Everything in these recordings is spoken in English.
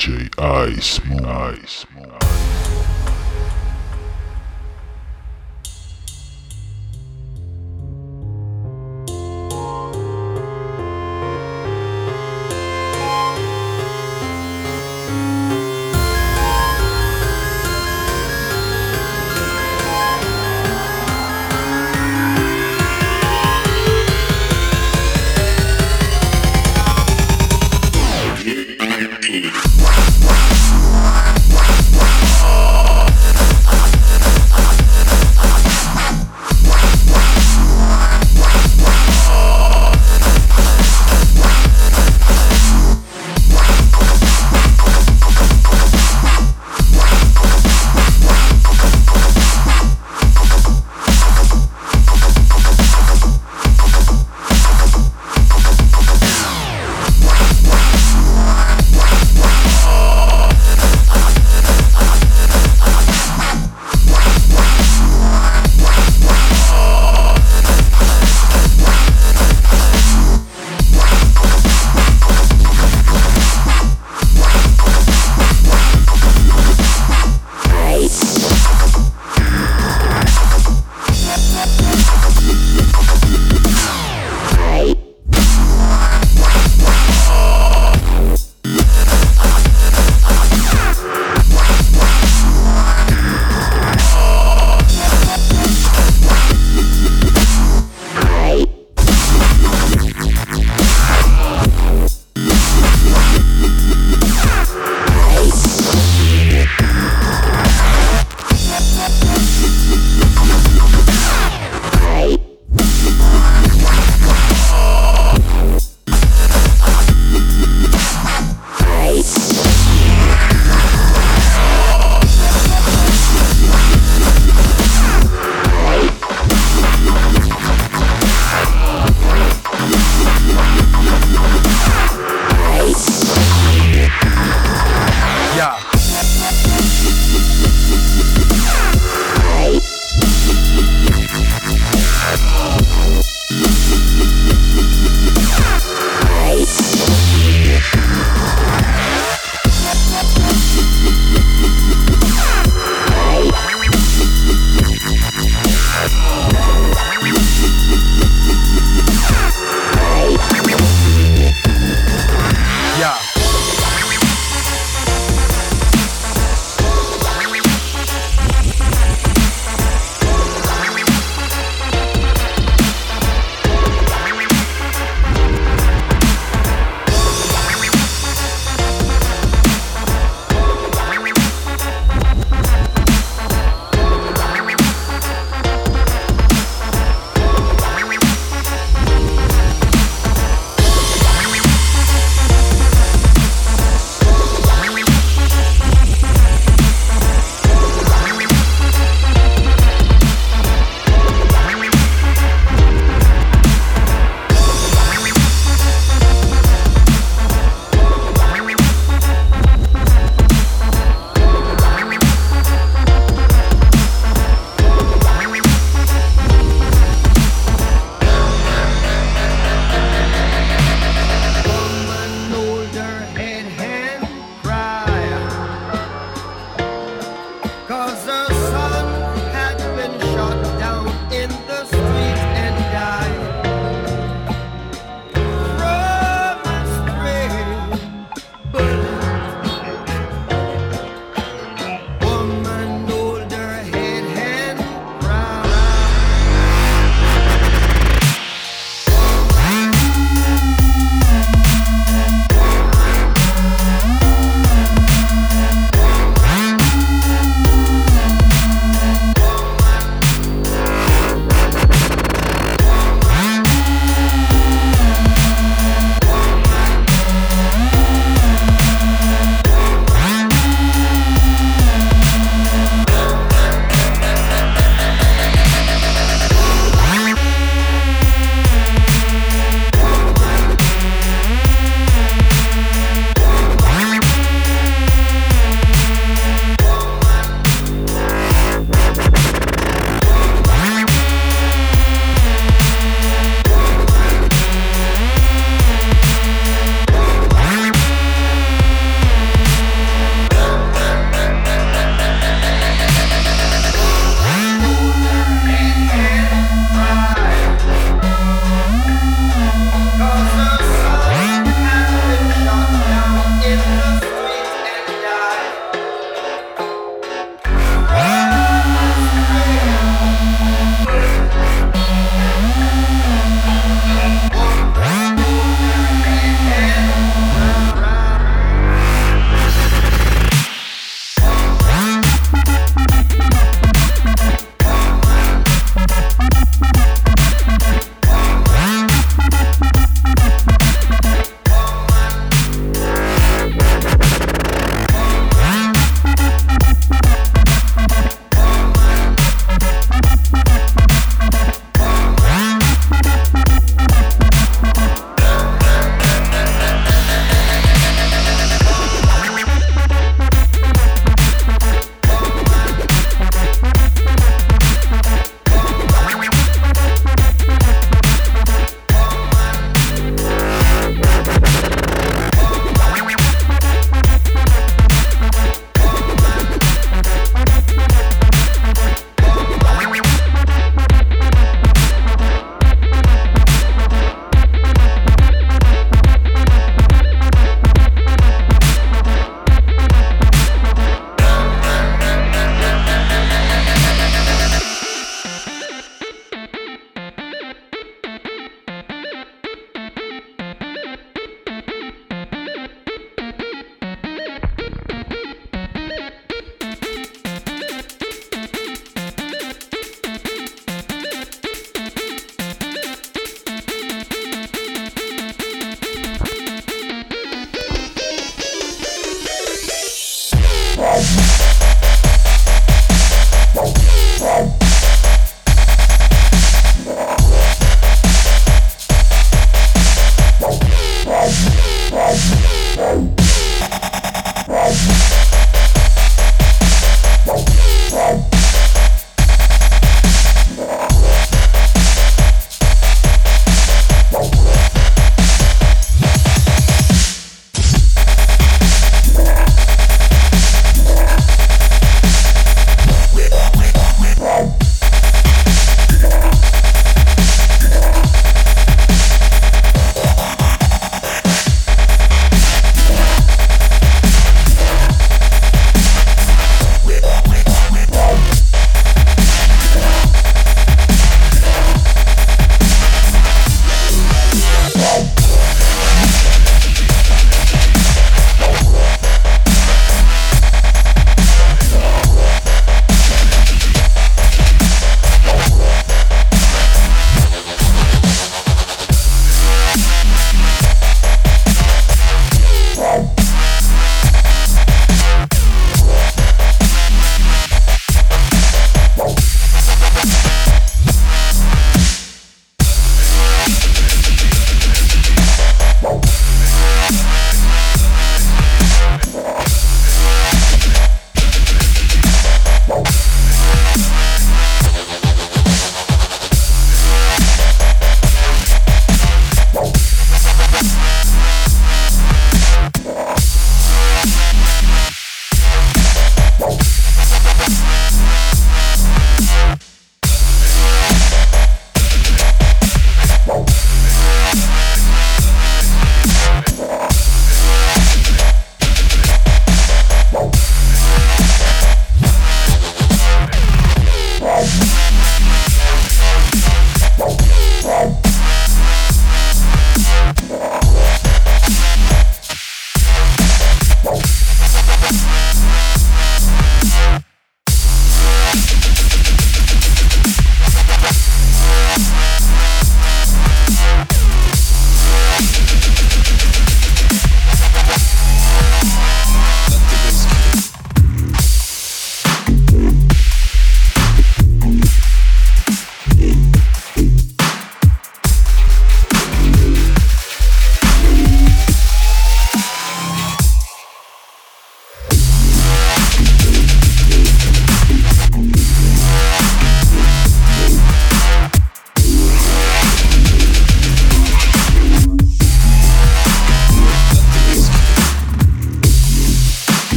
DJ Ice Moon. Ice Moon.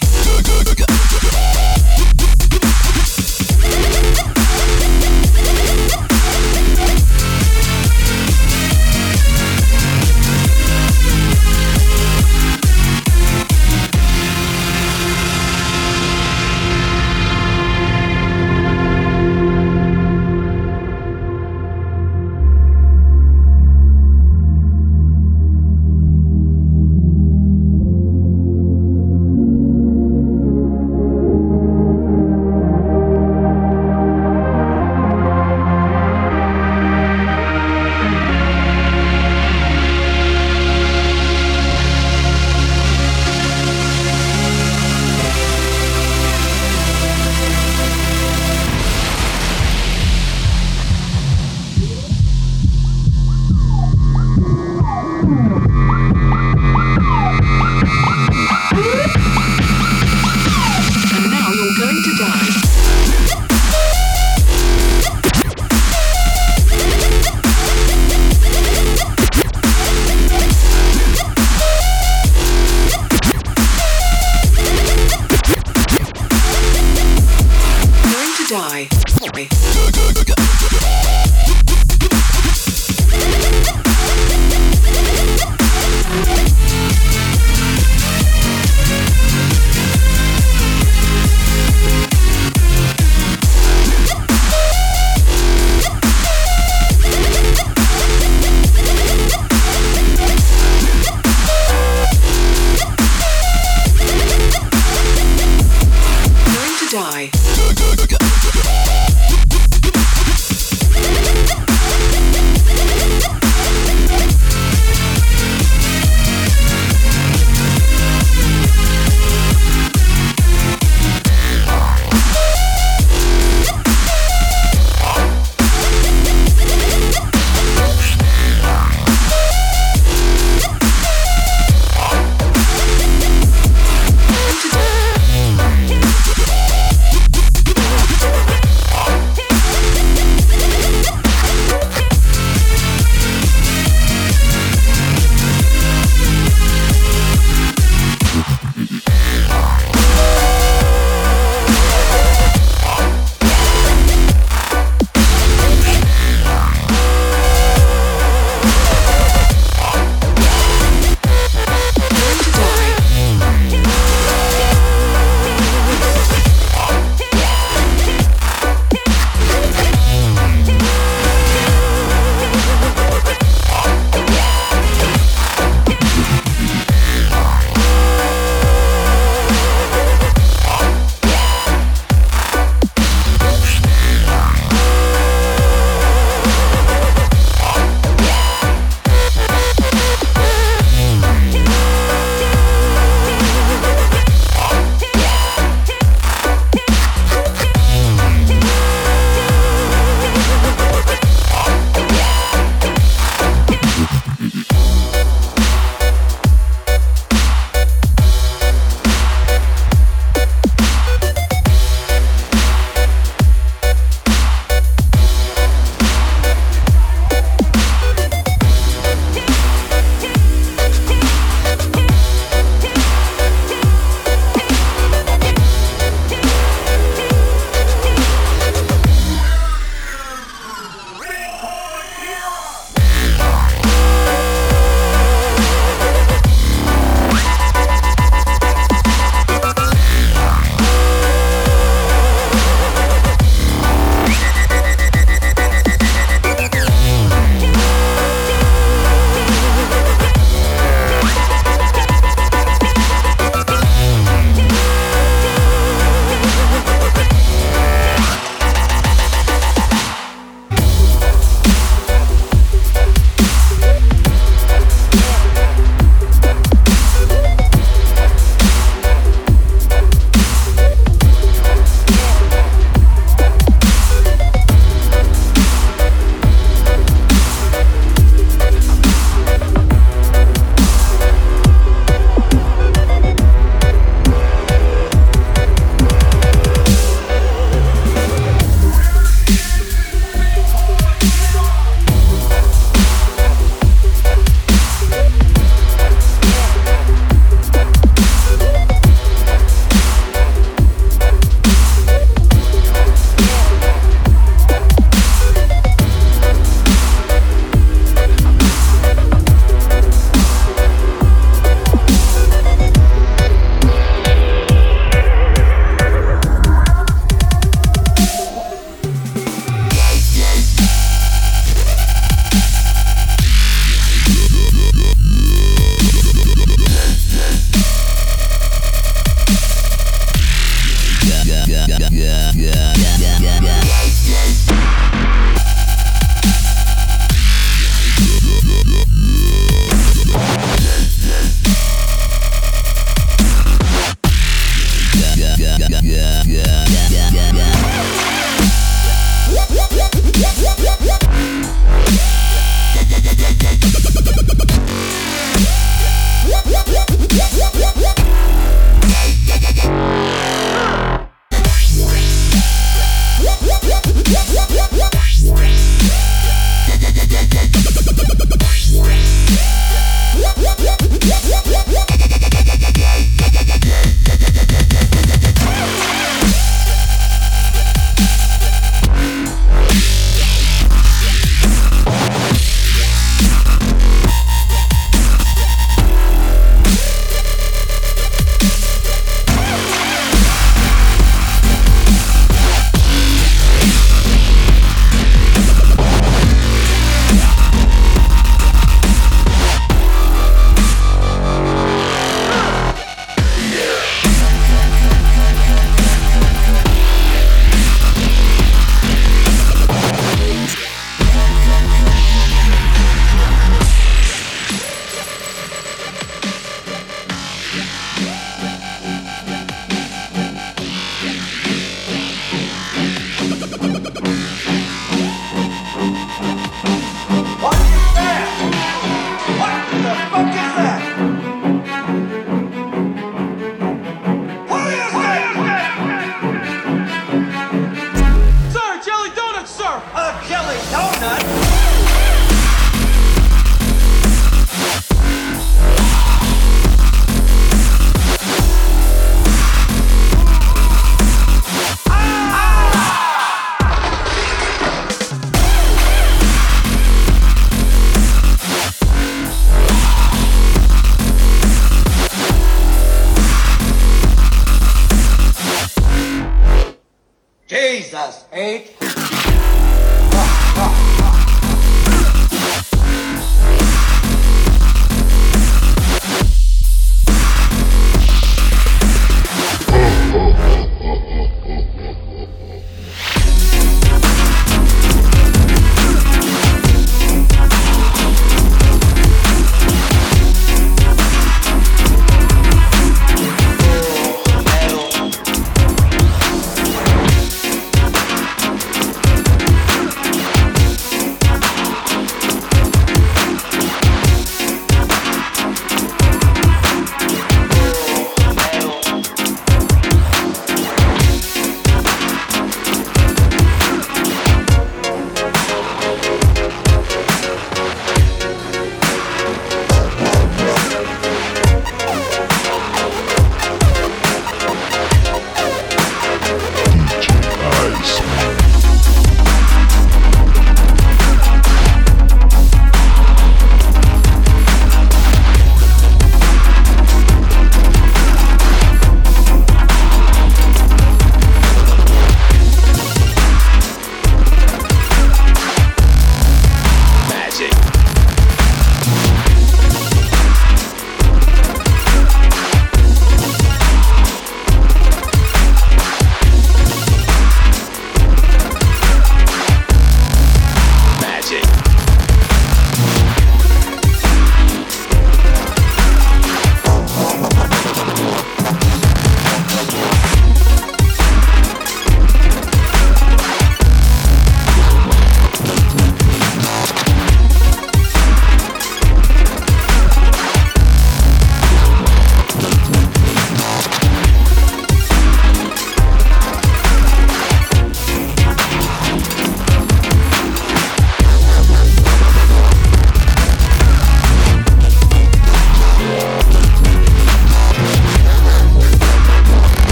Die.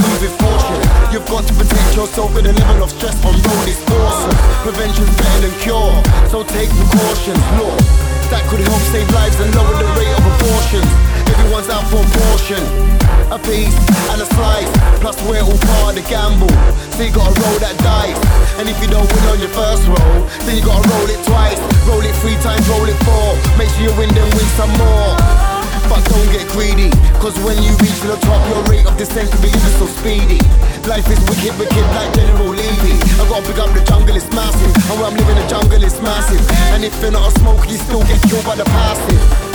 moving fortune. You've got to protect yourself with a level of stress on road is awesome. Prevention's better than cure, so take precautions. Law that could help save lives and lower the rate of abortions. Everyone's out for abortion, a piece and a slice. Plus we're all part of the gamble, so you gotta roll that dice. And if you don't win on your first roll, then you gotta roll it twice. Roll it three times, roll it four. Make sure you win, then win some more. But don't get greedy, cause when you reach for the top, your rate of descent can be ever so speedy. Life is wicked, wicked like General Levy. I gotta pick up the jungle, it's massive. And where I'm living, the jungle is massive. And if you're not a smoker, you still get killed by the passive.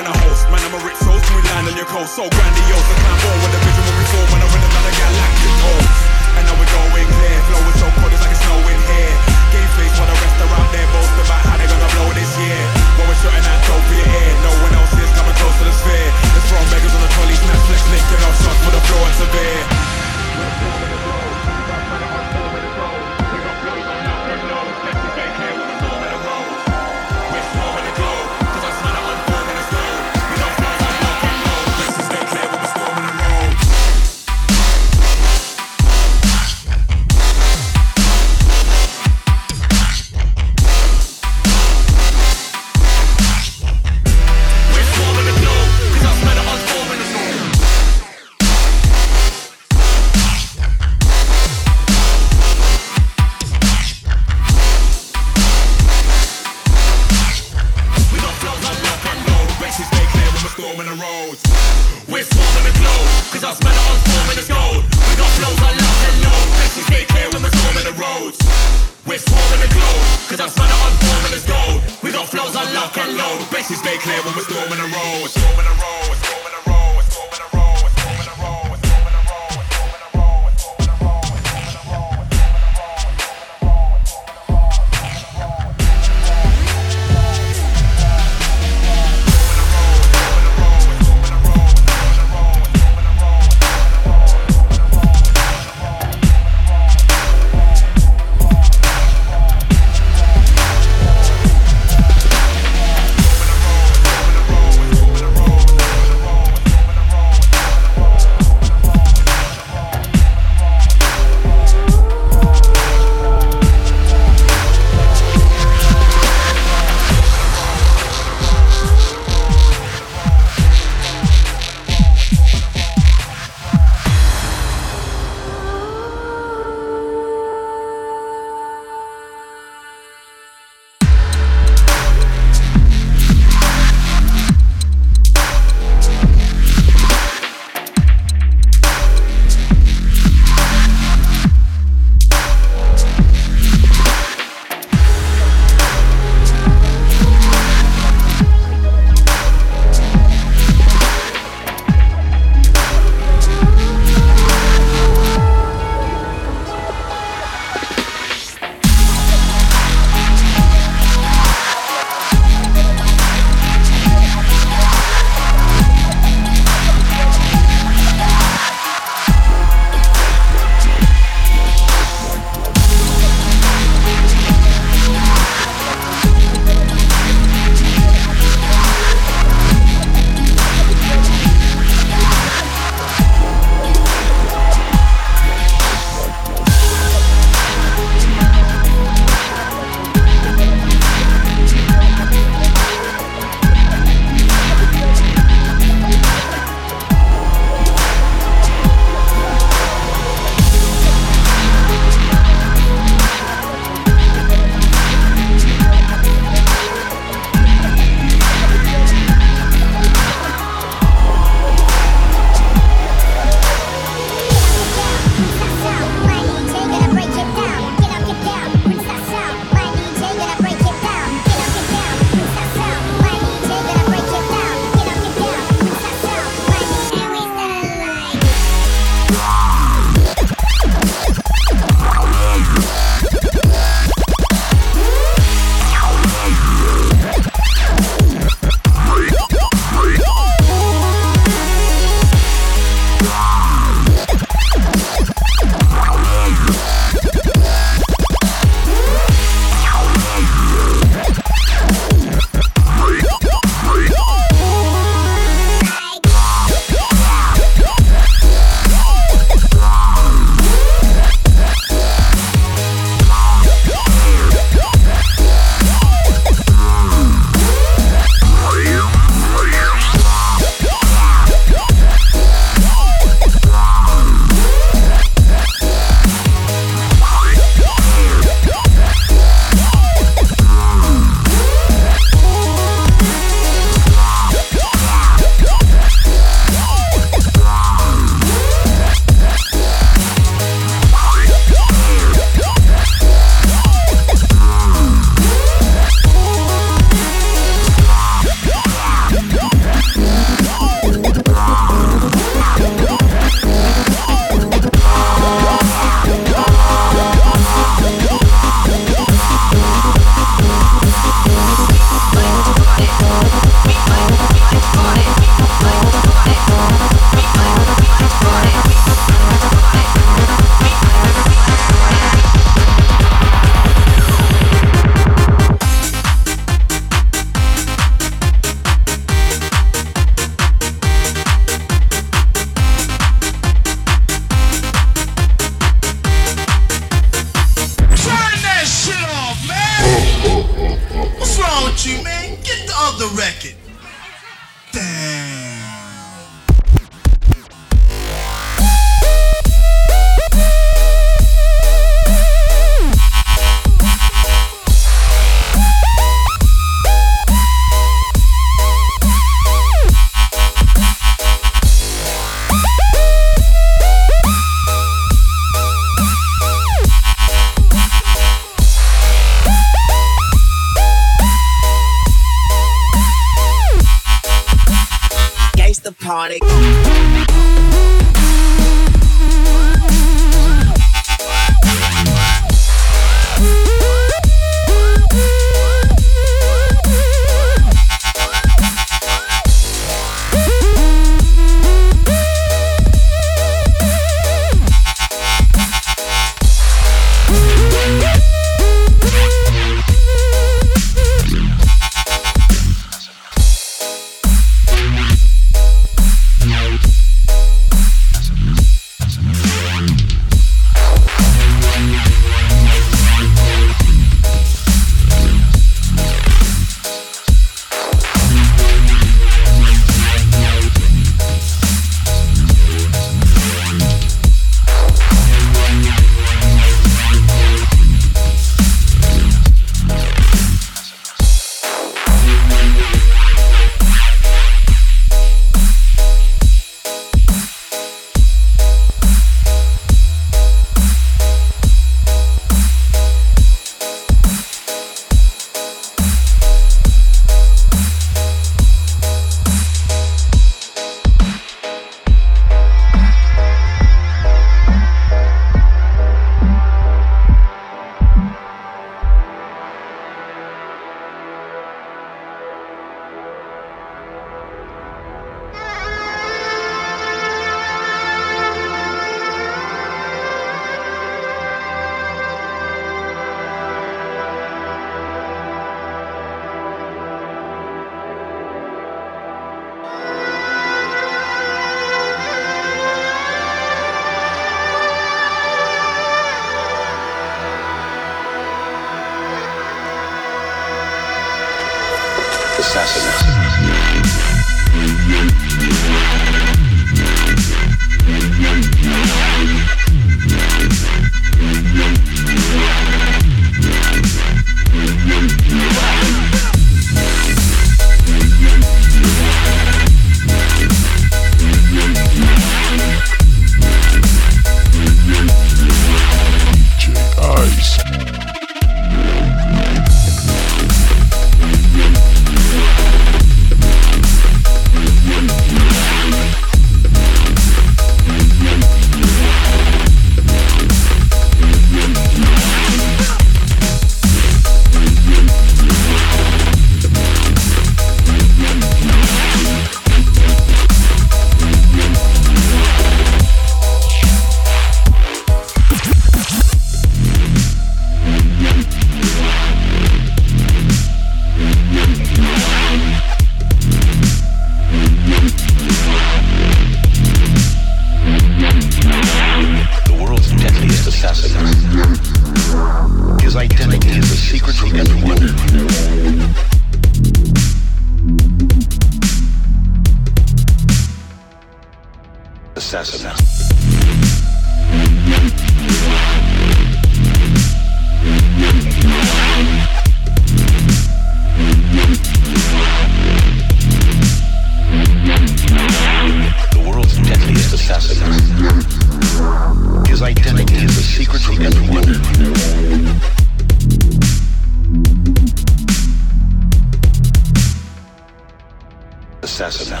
assassin.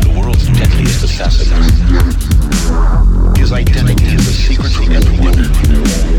The world's deadliest assassin. His identity is a secret from everyone.